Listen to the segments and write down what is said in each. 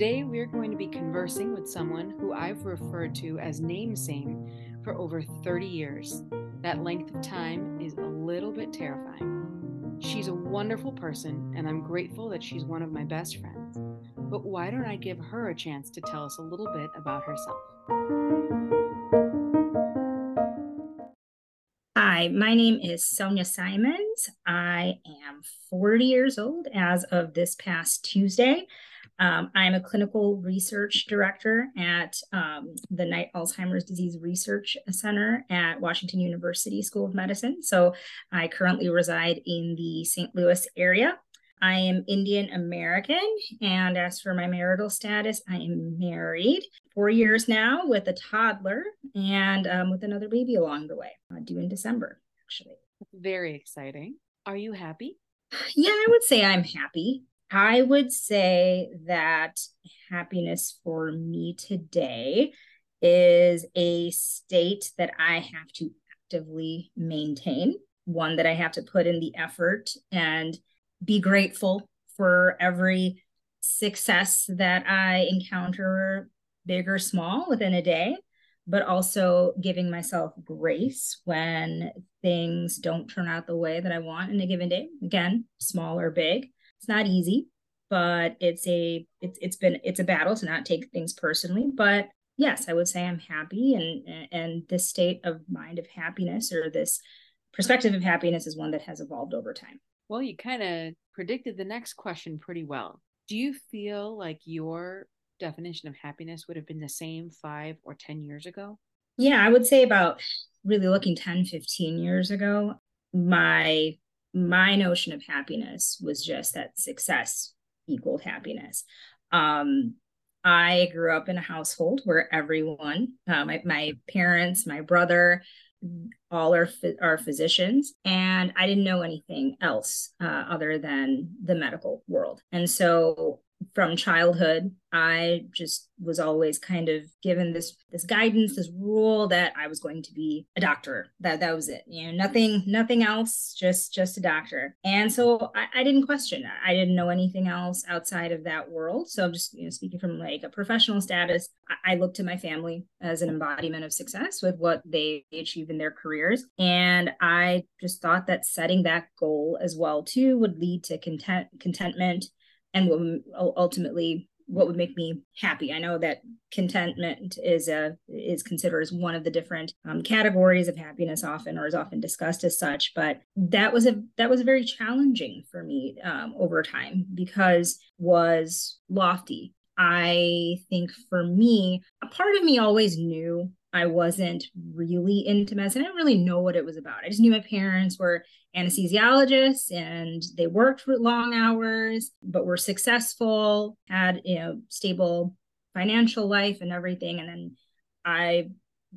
Today, we are going to be conversing with someone who I've referred to as Namesame for over 30 years. That length of time is a little bit terrifying. She's a wonderful person, and I'm grateful that she's one of my best friends. But why don't I give her a chance to tell us a little bit about herself? Hi, my name is Sonia Simons. I am 40 years old as of this past Tuesday. Um, I'm a clinical research director at um, the Knight Alzheimer's Disease Research Center at Washington University School of Medicine. So I currently reside in the St. Louis area. I am Indian American, and as for my marital status, I am married four years now with a toddler and um, with another baby along the way, uh, due in December, actually. Very exciting. Are you happy? Yeah, I would say I'm happy. I would say that happiness for me today is a state that I have to actively maintain, one that I have to put in the effort and be grateful for every success that I encounter, big or small, within a day, but also giving myself grace when things don't turn out the way that I want in a given day. Again, small or big it's not easy, but it's a it's it's been it's a battle to not take things personally. But yes, I would say I'm happy, and and this state of mind of happiness or this perspective of happiness is one that has evolved over time. Well, you kind of predicted the next question pretty well. Do you feel like your definition of happiness would have been the same five or 10 years ago? Yeah, I would say about really looking 10, 15 years ago, my my notion of happiness was just that success equaled happiness. Um, I grew up in a household where everyone, uh, my, my parents, my brother, all are are physicians, and I didn't know anything else uh, other than the medical world. And so from childhood i just was always kind of given this this guidance this rule that i was going to be a doctor. That that was it you know nothing nothing else just just a doctor. And so i, I didn't question i didn't know anything else outside of that world. So i'm just you know speaking from like a professional status I, I look to my family as an embodiment of success with what they achieve in their careers. And i just thought that setting that goal as well too would lead to content contentment and what ultimately what would make me happy. I know that contentment is a is considered as one of the different um, categories of happiness, often or is often discussed as such. But that was a that was very challenging for me um, over time because was lofty. I think for me, a part of me always knew I wasn't really into medicine. I didn't really know what it was about. I just knew my parents were anesthesiologists and they worked for long hours, but were successful, had you know stable financial life and everything. And then I,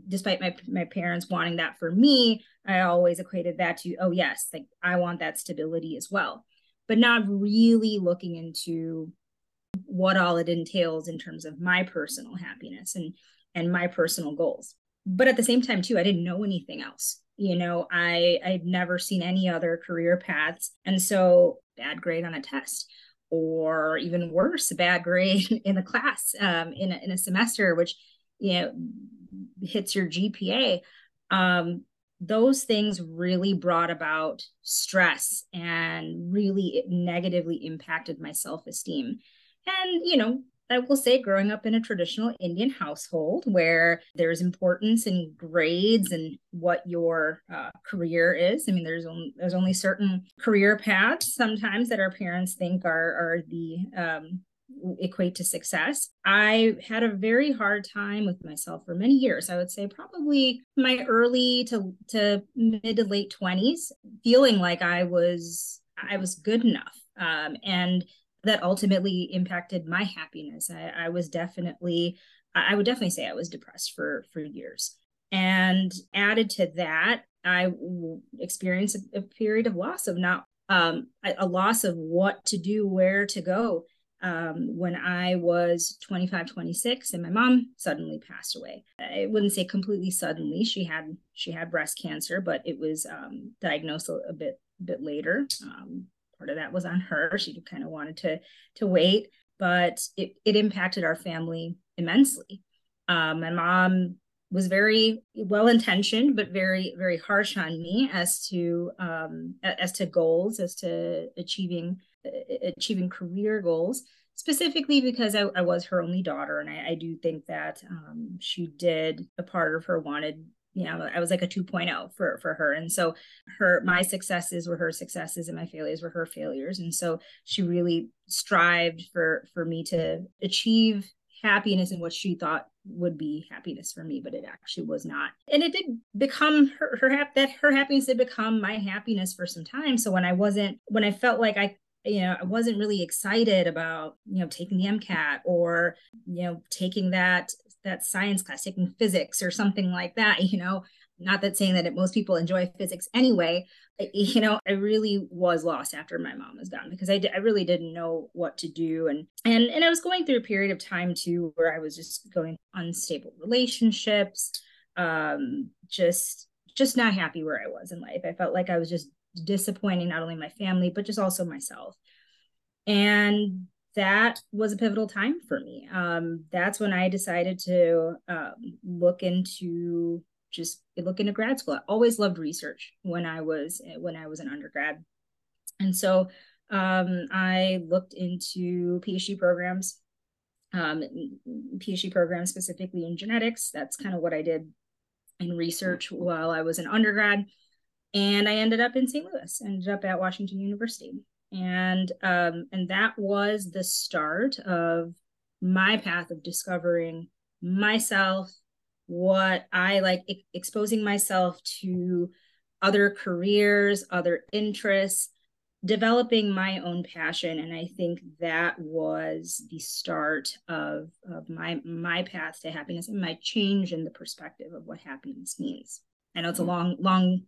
despite my my parents wanting that for me, I always equated that to oh yes, like I want that stability as well, but not really looking into what all it entails in terms of my personal happiness and and my personal goals. But at the same time, too, I didn't know anything else. You know, I I'd never seen any other career paths. And so bad grade on a test or even worse, a bad grade in a class um, in, a, in a semester, which, you know, hits your GPA. Um, those things really brought about stress and really negatively impacted my self-esteem and you know I will say, growing up in a traditional Indian household where there's importance in grades and what your uh, career is. I mean, there's only there's only certain career paths sometimes that our parents think are are the um, equate to success. I had a very hard time with myself for many years. I would say probably my early to to mid to late 20s, feeling like I was I was good enough. Um, and that ultimately impacted my happiness. I, I was definitely, I would definitely say I was depressed for for years. And added to that, I experienced a, a period of loss of not um, a, loss of what to do, where to go. Um, when I was 25, 26, and my mom suddenly passed away. I wouldn't say completely suddenly. She had she had breast cancer, but it was um, diagnosed a, a bit bit later. Um, part of that was on her. She kind of wanted to to wait, but it, it impacted our family immensely. Um, my mom was very well intentioned, but very very harsh on me as to um, as to goals, as to achieving achieving career goals. Specifically because I, I was her only daughter, and I, I do think that um, she did a part of her wanted you know i was like a 2.0 for for her. And so her my successes were her successes and my failures were her failures. And so she really strived for for me to achieve happiness in what she thought would be happiness for me but it actually was not. And it did become her her that her happiness did become my happiness for some time. So when i wasn't when i felt like i you know i wasn't really excited about you know taking the mcat or you know taking that that science class taking physics or something like that you know? Not that saying that it, most people enjoy physics anyway you know i really was lost after my mom was gone because I, I really didn't know what to do and and and i was going through a period of time too where i was just going unstable relationships um just just not happy where i was in life. I felt like i was just disappointing not only my family but just also myself. And that was a pivotal time for me. Um, that's when I decided to um, look into just look into grad school. I always loved research when I was when I was an undergrad, and so um, I looked into PhD programs, um, PhD programs specifically in genetics. That's kind of what I did in research while I was an undergrad, and I ended up in St. Louis. Ended up at Washington University, and um, and that was the start of my path of discovering myself what i like e- exposing myself to other careers other interests developing my own passion. And i think that was the start of of my my path to happiness and my change in the perspective of what happiness means. I know it's a long long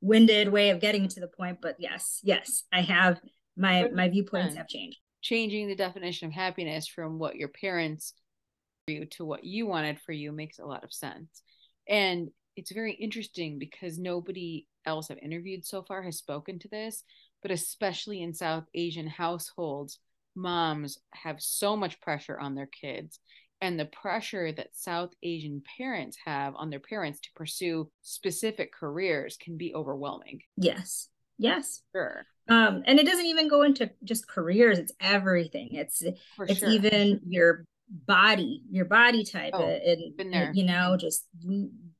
winded way of getting to the point but yes yes i have my my viewpoints have changed changing the definition of happiness from what your parents you to what you wanted for you makes a lot of sense and it's very interesting because nobody else I've interviewed so far has spoken to this, but especially in South Asian households, moms have so much pressure on their kids. And the pressure that South Asian parents have on their parents to pursue specific careers can be overwhelming. Yes. Yes. Sure. Um, and it doesn't even go into just careers, it's everything. It's For it's sure. even your body, your body type oh, and, and, you know, just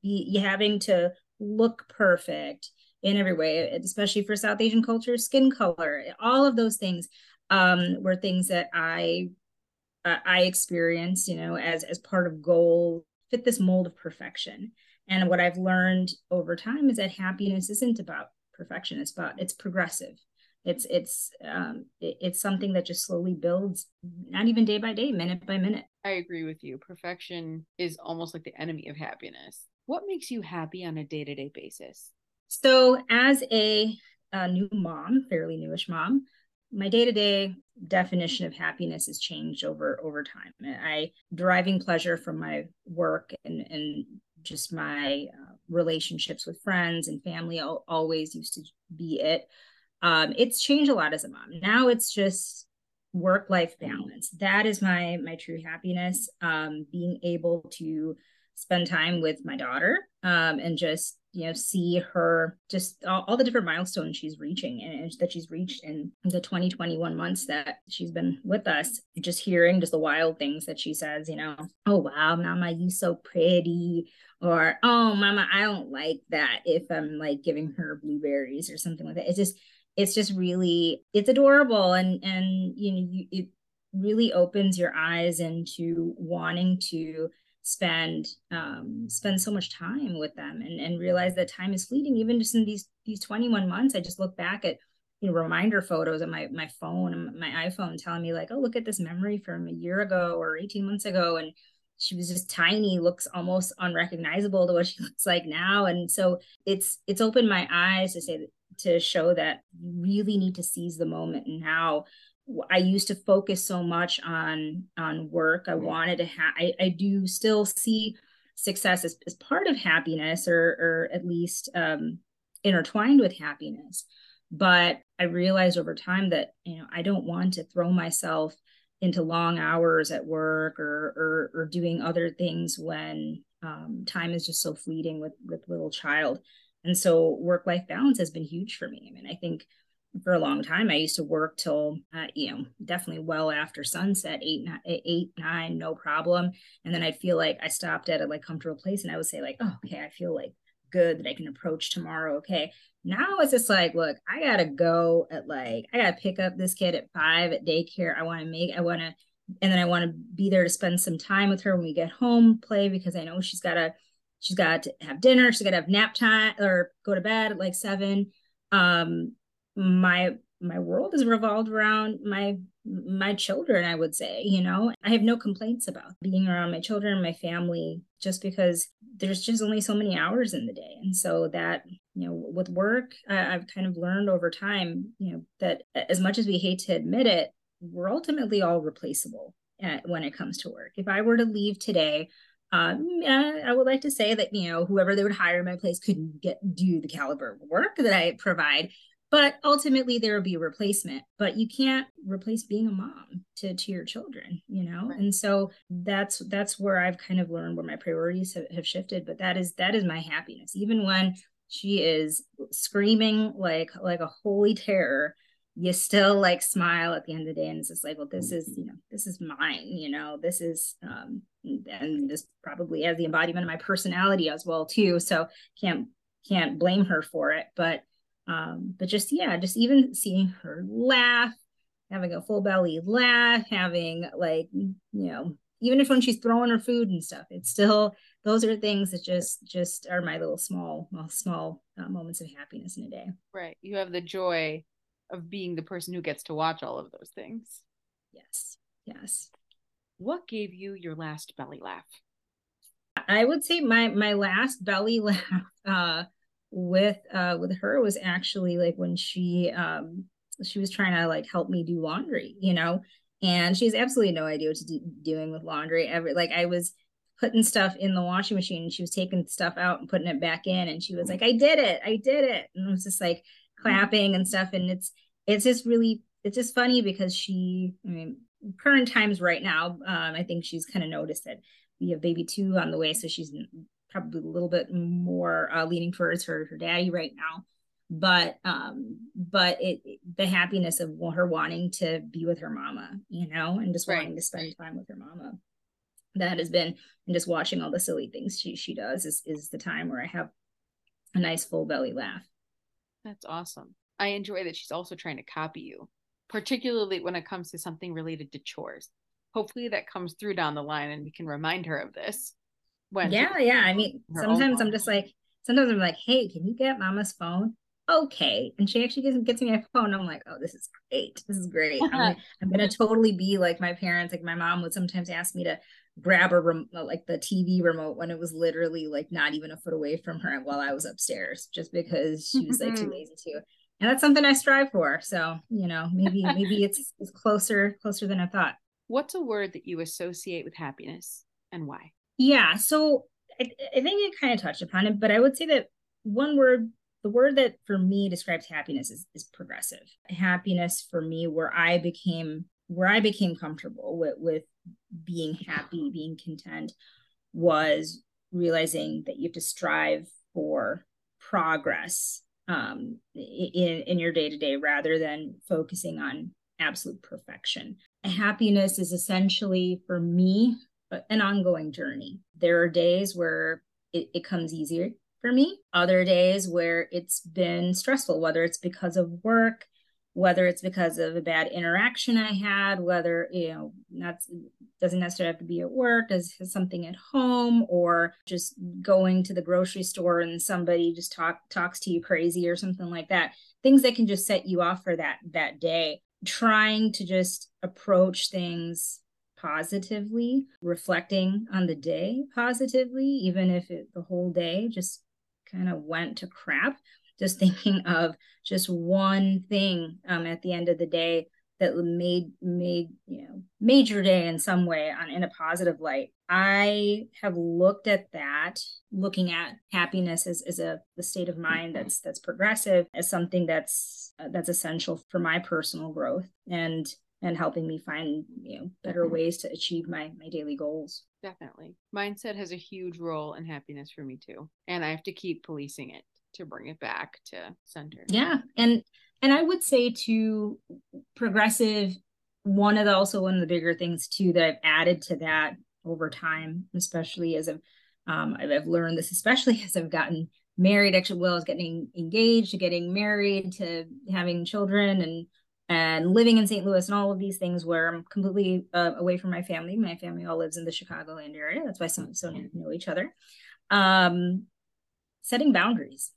be, having to look perfect in every way, especially for South Asian culture, skin color, all of those things um, were things that I uh, I experienced, you know, as as part of goal fit this mold of perfection. And what I've learned over time is that happiness isn't about perfection it's about it's progressive it's it's um it, it's something that just slowly builds not even day by day minute by minute. I agree with you. Perfection is almost like the enemy of happiness. What makes you happy on a day-to-day basis? So as a, a new mom fairly newish mom my day-to-day definition of happiness has changed over over time. I deriving pleasure from my work and and just my uh, relationships with friends and family always used to be it. Um, it's changed a lot as a mom. Now it's just work life balance. That is my my true happiness. Um, being able to spend time with my daughter um, and just you know see her just all, all, the different milestones she's reaching and that she's reached in the 2021 months that she's been with us just hearing just the wild things that she says you know oh wow mama you so pretty or oh mama i don't like that if i'm like giving her blueberries or something like that it's just it's just really it's adorable and and you know you, it really opens your eyes into wanting to spend um, spend so much time with them and, and realize that time is fleeting. Even just in these these 21 months i just look back at you know reminder photos on my my phone my iphone telling me like oh look at this memory from a year ago or 18 months ago. And she was just tiny looks almost unrecognizable to what she looks like now. And so it's it's opened my eyes to say to show that you really need to seize the moment And now I used to focus so much on on work. I wanted to have. I, I do still see success as, as part of happiness, or or at least um, intertwined with happiness. But I realized over time that you know I don't want to throw myself into long hours at work or or, or doing other things when um, time is just so fleeting with with little child and so work life balance has been huge for me. I mean i think for a long time i used to work till uh, you know definitely well after sunset eight nine, eight nine no problem. And then i'd feel like i stopped at a like comfortable place and i would say like oh okay i feel like good that i can approach tomorrow okay. Now it's just like look i gotta go at like i gotta pick up this kid at five at daycare. I want to make i want to and then i want to be there to spend some time with her when we get home play because i know she's gotta she's got to have dinner. She's got to have nap time or go to bed at like seven. Um my my world is revolved around my my children i would say you know? I have no complaints about being around my children my family just because there's just only so many hours in the day. And so that you know with work i've kind of learned over time you know that as much as we hate to admit it we're ultimately all replaceable at, when it comes to work. If i were to leave today um, I would like to say that you know whoever they would hire in my place couldn't get do the caliber of work that I provide, but ultimately there will be a replacement but you can't replace being a mom to to your children you know right. and so that's that's where i've kind of learned where my priorities have, have shifted but that is that is my happiness even when she is screaming like like a holy terror you still like smile at the end of the day and it's just like well this is you know this is mine you know this is um and this probably as the embodiment of my personality as well too so can't can't blame her for it but um, but just yeah, just even seeing her laugh, having a full belly laugh, having like you know, even if when she's throwing her food and stuff, it's still those are things that just just are my little small well, small uh, moments of happiness in a day. Right. You have the joy of being the person who gets to watch all of those things. Yes. Yes. What gave you your last belly laugh? I would say my my last belly laugh uh with uh with her was actually like when she um she was trying to like help me do laundry you know and she has absolutely no idea what to do doing with laundry ever like i was putting stuff in the washing machine and she was taking stuff out and putting it back in and she was like i did it i did it and it was just like clapping and stuff. And it's it's just really it's just funny because she i mean current times right now um i think she's kind of noticed that we have baby two on the way. So she's probably a little bit more uh, leaning towards her her daddy right now. But um but it, it, the happiness of her wanting to be with her mama you know and just right. wanting to spend time with her mama. That has been and just watching all the silly things she she does is is the time where i have a nice full belly laugh that's awesome. I enjoy that she's also trying to copy you particularly when it comes to something related to chores. Hopefully that comes through down the line and we can remind her of this when yeah yeah. I mean sometimes i'm just like sometimes i'm like hey can you get mama's phone? Okay. And she actually gets, gets me my phone. I'm like oh this is great. This is great. I'm, I'm gonna totally be like my parents. Like my mom would sometimes ask me to grab a rem- like the tv remote when it was literally like not even a foot away from her while i was upstairs just because she was like too mm-hmm. lazy to and that's something i strive for so you know maybe maybe it's, it's closer closer than i thought what's a word that you associate with happiness and why yeah. So I, I think it kind of touched upon it, but I would say that one word, the word that for me describes happiness is, is progressive. Happiness for me, where I became where I became comfortable with, with being happy, being content, was realizing that you have to strive for progress um, in in your day to day rather than focusing on absolute perfection. Happiness is essentially for me an ongoing journey. There are days where it, it comes easier for me, other days where it's been stressful, whether it's because of work, whether it's because of a bad interaction I had, whether, you know, not doesn't necessarily have to be at work, does something at home, or just going to the grocery store and somebody just talk talks to you crazy or something like that. Things that can just set you off for that that day. Trying to just approach things positively, reflecting on the day positively, even if it, the whole day just kind of went to crap. Just thinking of just one thing um, at the end of the day that made made you know major day in some way on in a positive light. I have looked at that looking at happiness as, as a the state of mind that's that's progressive as something that's uh, that's essential for my personal growth and and helping me find you know better ways to achieve my my daily goals. Definitely. Mindset has a huge role in happiness for me too and i have to keep policing it to bring it back to center yeah and and i would say to progressive one of the also one of the bigger things too that i've added to that over time especially as i've um, I've, learned this especially as i've gotten married actually well as getting engaged to getting married to having children and and living in St. Louis and all of these things where I'm completely uh, away from my family. My family all lives in the Chicagoland area. That's why some so know each other. Um, setting boundaries.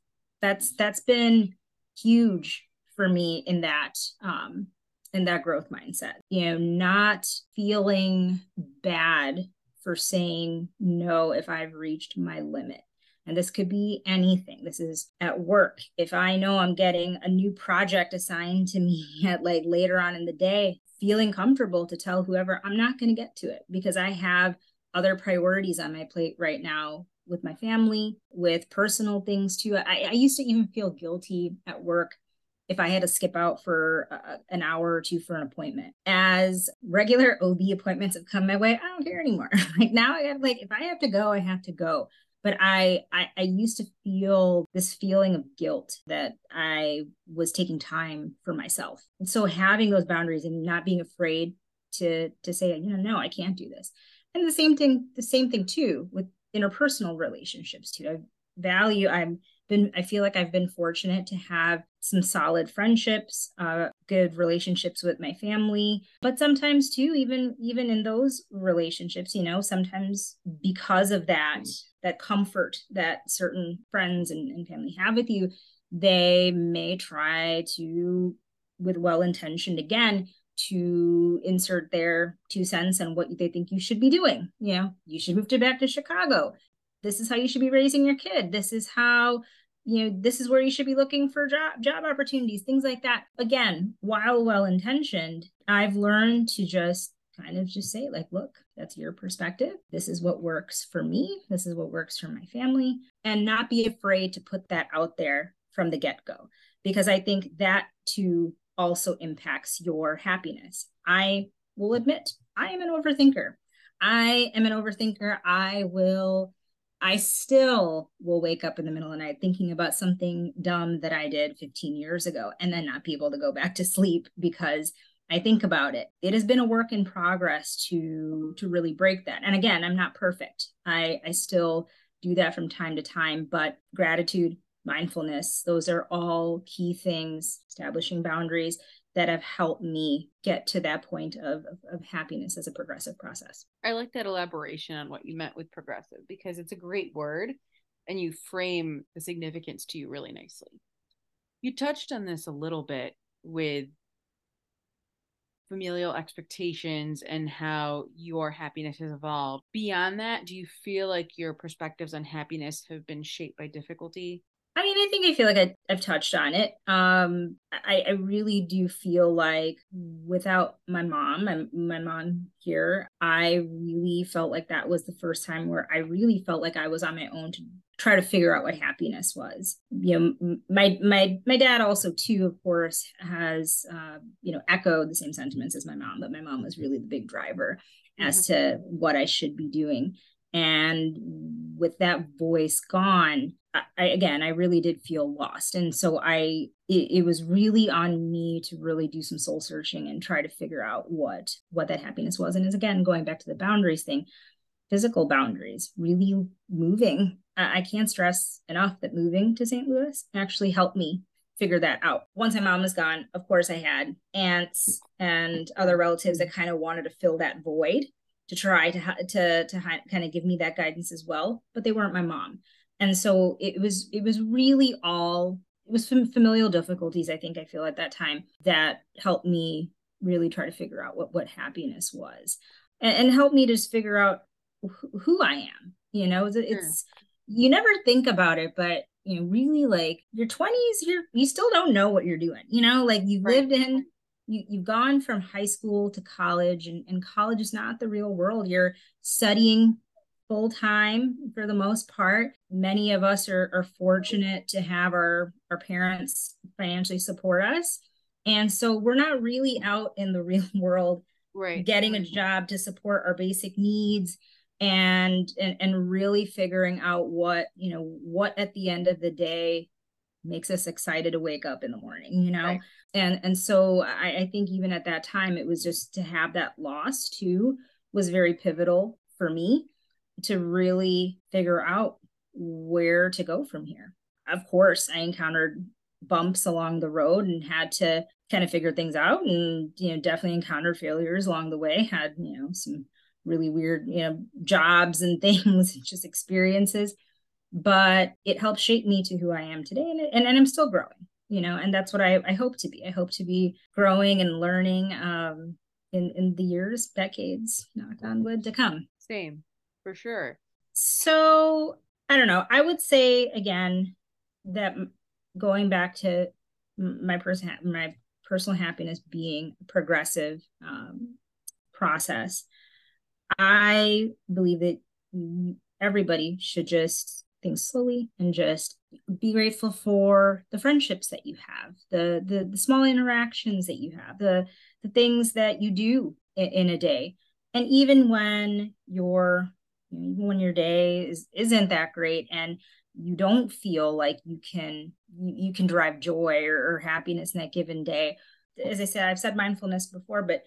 That's that's been huge for me in that um, in that growth mindset. You know, not feeling bad for saying no if I've reached my limit. And this could be anything. This is at work. If I know I'm getting a new project assigned to me at like later on in the day, feeling comfortable to tell whoever I'm not going to get to it because I have other priorities on my plate right now with my family, with personal things too. I, I used to even feel guilty at work if I had to skip out for uh, an hour or two for an appointment. As regular OB appointments have come my way, I don't care anymore. like now I have like if I have to go, I have to go but I, I i used to feel this feeling of guilt that i was taking time for myself and so having those boundaries and not being afraid to to say you know no i can't do this and the same thing the same thing too with interpersonal relationships too. I value i'm been i feel like i've been fortunate to have some solid friendships uh, good relationships with my family. But sometimes too even even in those relationships you know sometimes because of that that comfort that certain friends and, and family have with you they may try to with well intentioned again to insert their two cents on what they think you should be doing. You know you should move to back to chicago. This is how you should be raising your kid. This is how you know this is where you should be looking for job job opportunities things like that. Again while well intentioned i've learned to just kind of just say like look that's your perspective. This is what works for me. This is what works for my family. And not be afraid to put that out there from the get-go. Because i think that too also impacts your happiness i will admit i am an overthinker i am an overthinker i will I still will wake up in the middle of the night thinking about something dumb that I did 15 years ago and then not be able to go back to sleep because I think about it. It has been a work in progress to to really break that. And again, I'm not perfect. I I still do that from time to time, but gratitude, mindfulness, those are all key things, establishing boundaries that have helped me get to that point of, of, of, happiness as a progressive process. I like that elaboration on what you meant with progressive because it's a great word and you frame the significance to you really nicely. You touched on this a little bit with familial expectations and how your happiness has evolved. Beyond that, do you feel like your perspectives on happiness have been shaped by difficulty I mean, I think I feel like I, have touched on it. Um, I, I really do feel like without my mom, my, my mom here, I really felt like that was the first time where I really felt like I was on my own to try to figure out what happiness was. You know, my my my dad also too, of course, has uh, you know echoed the same sentiments as my mom, but my mom was really the big driver as mm-hmm. to what I should be doing. And with that voice gone, I, again, I really did feel lost. And so I, it, it, was really on me to really do some soul searching and try to figure out what, what that happiness was. And is again, going back to the boundaries thing, physical boundaries, really moving. I, I can't stress enough that moving to St. Louis actually helped me figure that out. Once my mom was gone, of course I had aunts and other relatives that kind of wanted to fill that void to try to to to kind of give me that guidance as well, but they weren't my mom and so it was it was really all it was some familial difficulties i think i feel at that time that helped me really try to figure out what what happiness was and, and help me just figure out wh- who i am you know it's, it's you never think about it but you know really like your 20s you're you still don't know what you're doing you know like you've right. lived in you, you've gone from high school to college and, and college is not the real world you're studying full time for the most part. Many of us are, are fortunate to have our, our parents financially support us. And so we're not really out in the real world right. getting a job to support our basic needs and, and and really figuring out what, you know, what at the end of the day makes us excited to wake up in the morning, you know? Right. And and so I, I think even at that time it was just to have that loss too was very pivotal for me to really figure out where to go from here. Of course, I encountered bumps along the road and had to kind of figure things out and you know definitely encountered failures along the way. Had you know some really weird you know jobs and things just experiences. But it helped shape me to who i am today and, and, and i'm still growing you know and that's what I, I hope to be. I hope to be growing and learning um in in the years decades knock on wood to come. Same for sure. So i don't know. I would say again that going back to my person my personal happiness being a progressive um, process i believe that everybody should just think slowly and just be grateful for the friendships that you have the the, the small interactions that you have the the things that you do in, in a day. And even when your even when your day is isn't that great and you don't feel like you can you, you can derive joy or, or happiness in that given day. As i said i've said mindfulness before but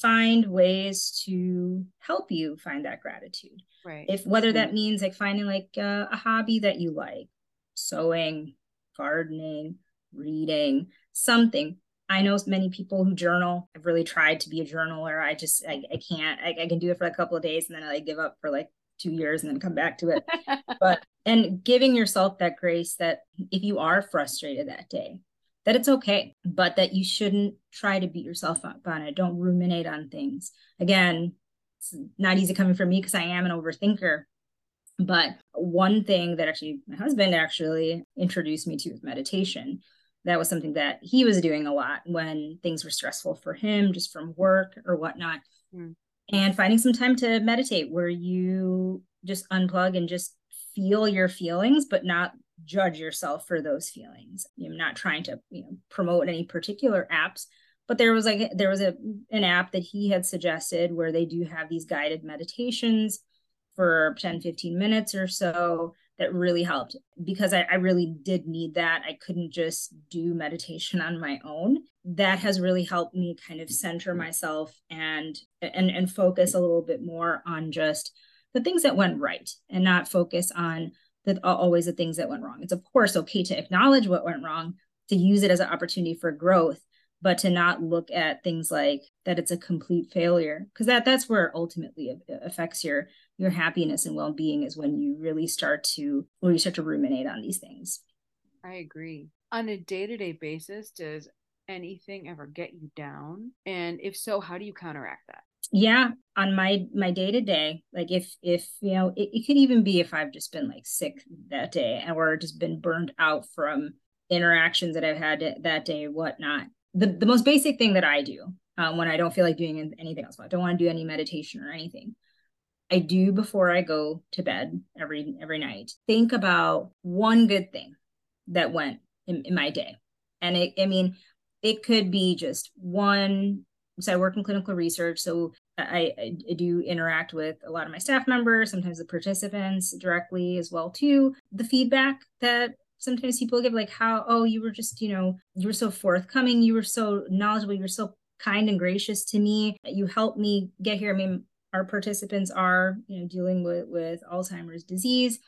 find ways to help you find that gratitude. Right. If whether that means like finding like uh, a hobby that you like sewing gardening reading something. I know many people who journal. I've really tried to be a journaler. I just i, I can't I, I can do it for a couple of days and then i like give up for like two years and then come back to it. but and giving yourself that grace that if you are frustrated that day, that it's okay, but that you shouldn't try to beat yourself up on it. Don't ruminate on things. Again, it's not easy coming from me because I am an overthinker. But one thing that actually my husband actually introduced me to was meditation. That was something that he was doing a lot when things were stressful for him, just from work or whatnot. Mm and finding some time to meditate where you just unplug and just feel your feelings but not judge yourself for those feelings i'm not trying to you know promote any particular apps but there was like there was a an app that he had suggested where they do have these guided meditations for 10 15 minutes or so that really helped because I, I, really did need that. I couldn't just do meditation on my own. That has really helped me kind of center myself and and and focus a little bit more on just the things that went right and not focus on the always the things that went wrong. It's of course okay to acknowledge what went wrong, to use it as an opportunity for growth, but to not look at things like that it's a complete failure because that that's where ultimately affects your your happiness and well-being is when you really start to when you start to ruminate on these things i agree on a day-to-day basis does anything ever get you down and if so how do you counteract that yeah on my my day to day like if if you know it, it could even be if i've just been like sick that day or just been burned out from interactions that i've had that day whatnot the, the most basic thing that i do um, when i don't feel like doing anything else i don't want to do any meditation or anything I do before I go to bed every every night. Think about one good thing that went in, in my day. And it, I mean, it could be just one. So I work in clinical research, so I, I, do interact with a lot of my staff members, sometimes the participants directly as well too. The feedback that sometimes people give, like how, oh, you were just, you know, you were so forthcoming, you were so knowledgeable, you were so kind and gracious to me. You helped me get here. I mean, our participants are you know dealing with with alzheimer's disease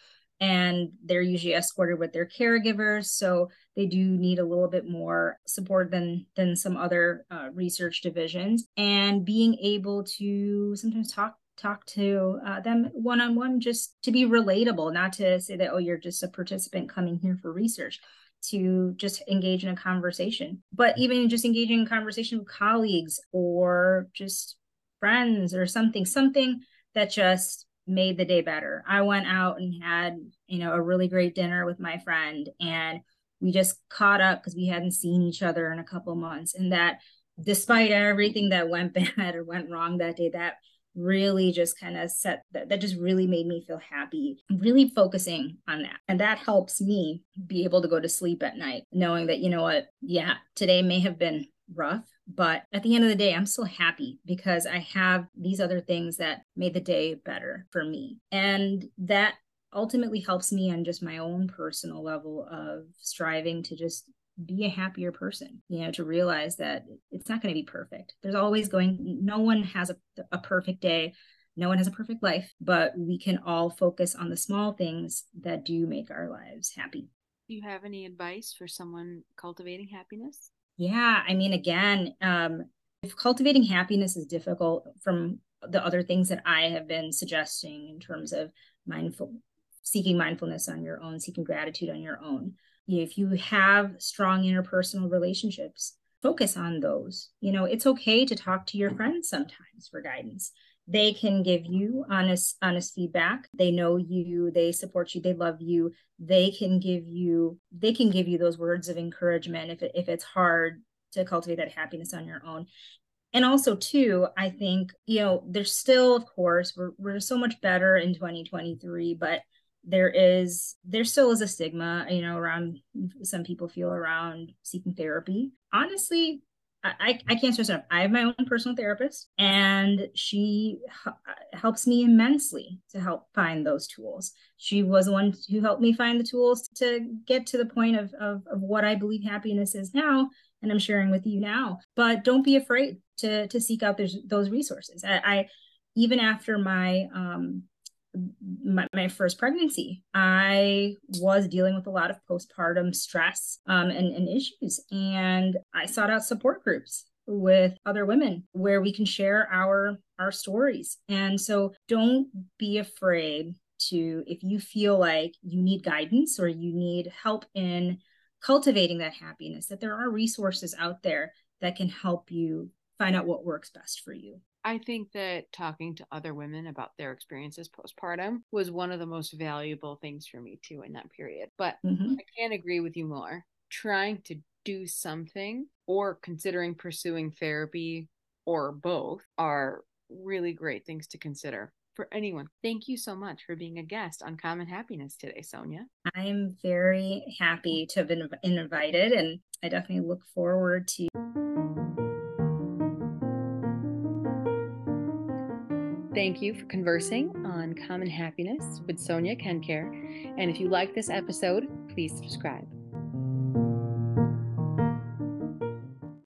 and they're usually escorted with their caregivers so they do need a little bit more support than than some other uh, research divisions. And being able to sometimes talk talk to uh, them one-on-one just to be relatable not to say that oh you're just a participant coming here for research to just engage in a conversation. But even just engaging in conversation with colleagues or just friends or something, something that just made the day better. I went out and had, you know, a really great dinner with my friend and we just caught up because we hadn't seen each other in a couple months. And that despite everything that went bad or went wrong that day, that really just kind of set that, that just really made me feel happy really focusing on that and that helps me be able to go to sleep at night knowing that you know what yeah today may have been rough. But at the end of the day, I'm still happy because I have these other things that made the day better for me. And that ultimately helps me on just my own personal level of striving to just be a happier person you know to realize that it's not going to be perfect. There's always going no one has a, a perfect day. No one has a perfect life but we can all focus on the small things that do make our lives happy. Do you have any advice for someone cultivating happiness yeah i mean again um if cultivating happiness is difficult from the other things that i have been suggesting in terms of mindful seeking mindfulness on your own seeking gratitude on your own if you have strong interpersonal relationships focus on those. You know it's okay to talk to your friends sometimes for guidance they can give you honest honest feedback. They know you they support you they love you. They can give you they can give you those words of encouragement if, if it's hard to cultivate that happiness on your own. And also too i think you know there's still of course we're, we're so much better in 2023 but there is there still is a stigma you know around some people feel around seeking therapy. Honestly I, I can't stress enough. I have my own personal therapist, and she h- helps me immensely to help find those tools. She was the one who helped me find the tools to get to the point of, of, of what I believe happiness is now, and I'm sharing with you now. But don't be afraid to to seek out those those resources. I, I even after my um, my, my, first pregnancy, I was dealing with a lot of postpartum stress um, and, and issues. And I sought out support groups with other women where we can share our our stories. And so don't be afraid to if you feel like you need guidance or you need help in cultivating that happiness that there are resources out there that can help you find out what works best for you. I think that talking to other women about their experiences postpartum was one of the most valuable things for me too in that period. But mm-hmm. I can't agree with you more. Trying to do something or considering pursuing therapy or both are really great things to consider for anyone. Thank you so much for being a guest on Common Happiness today, Sonia. I'm very happy to have been invited and I definitely look forward to Thank you for conversing on common happiness with Sonia Kencare. And if you like this episode, please subscribe.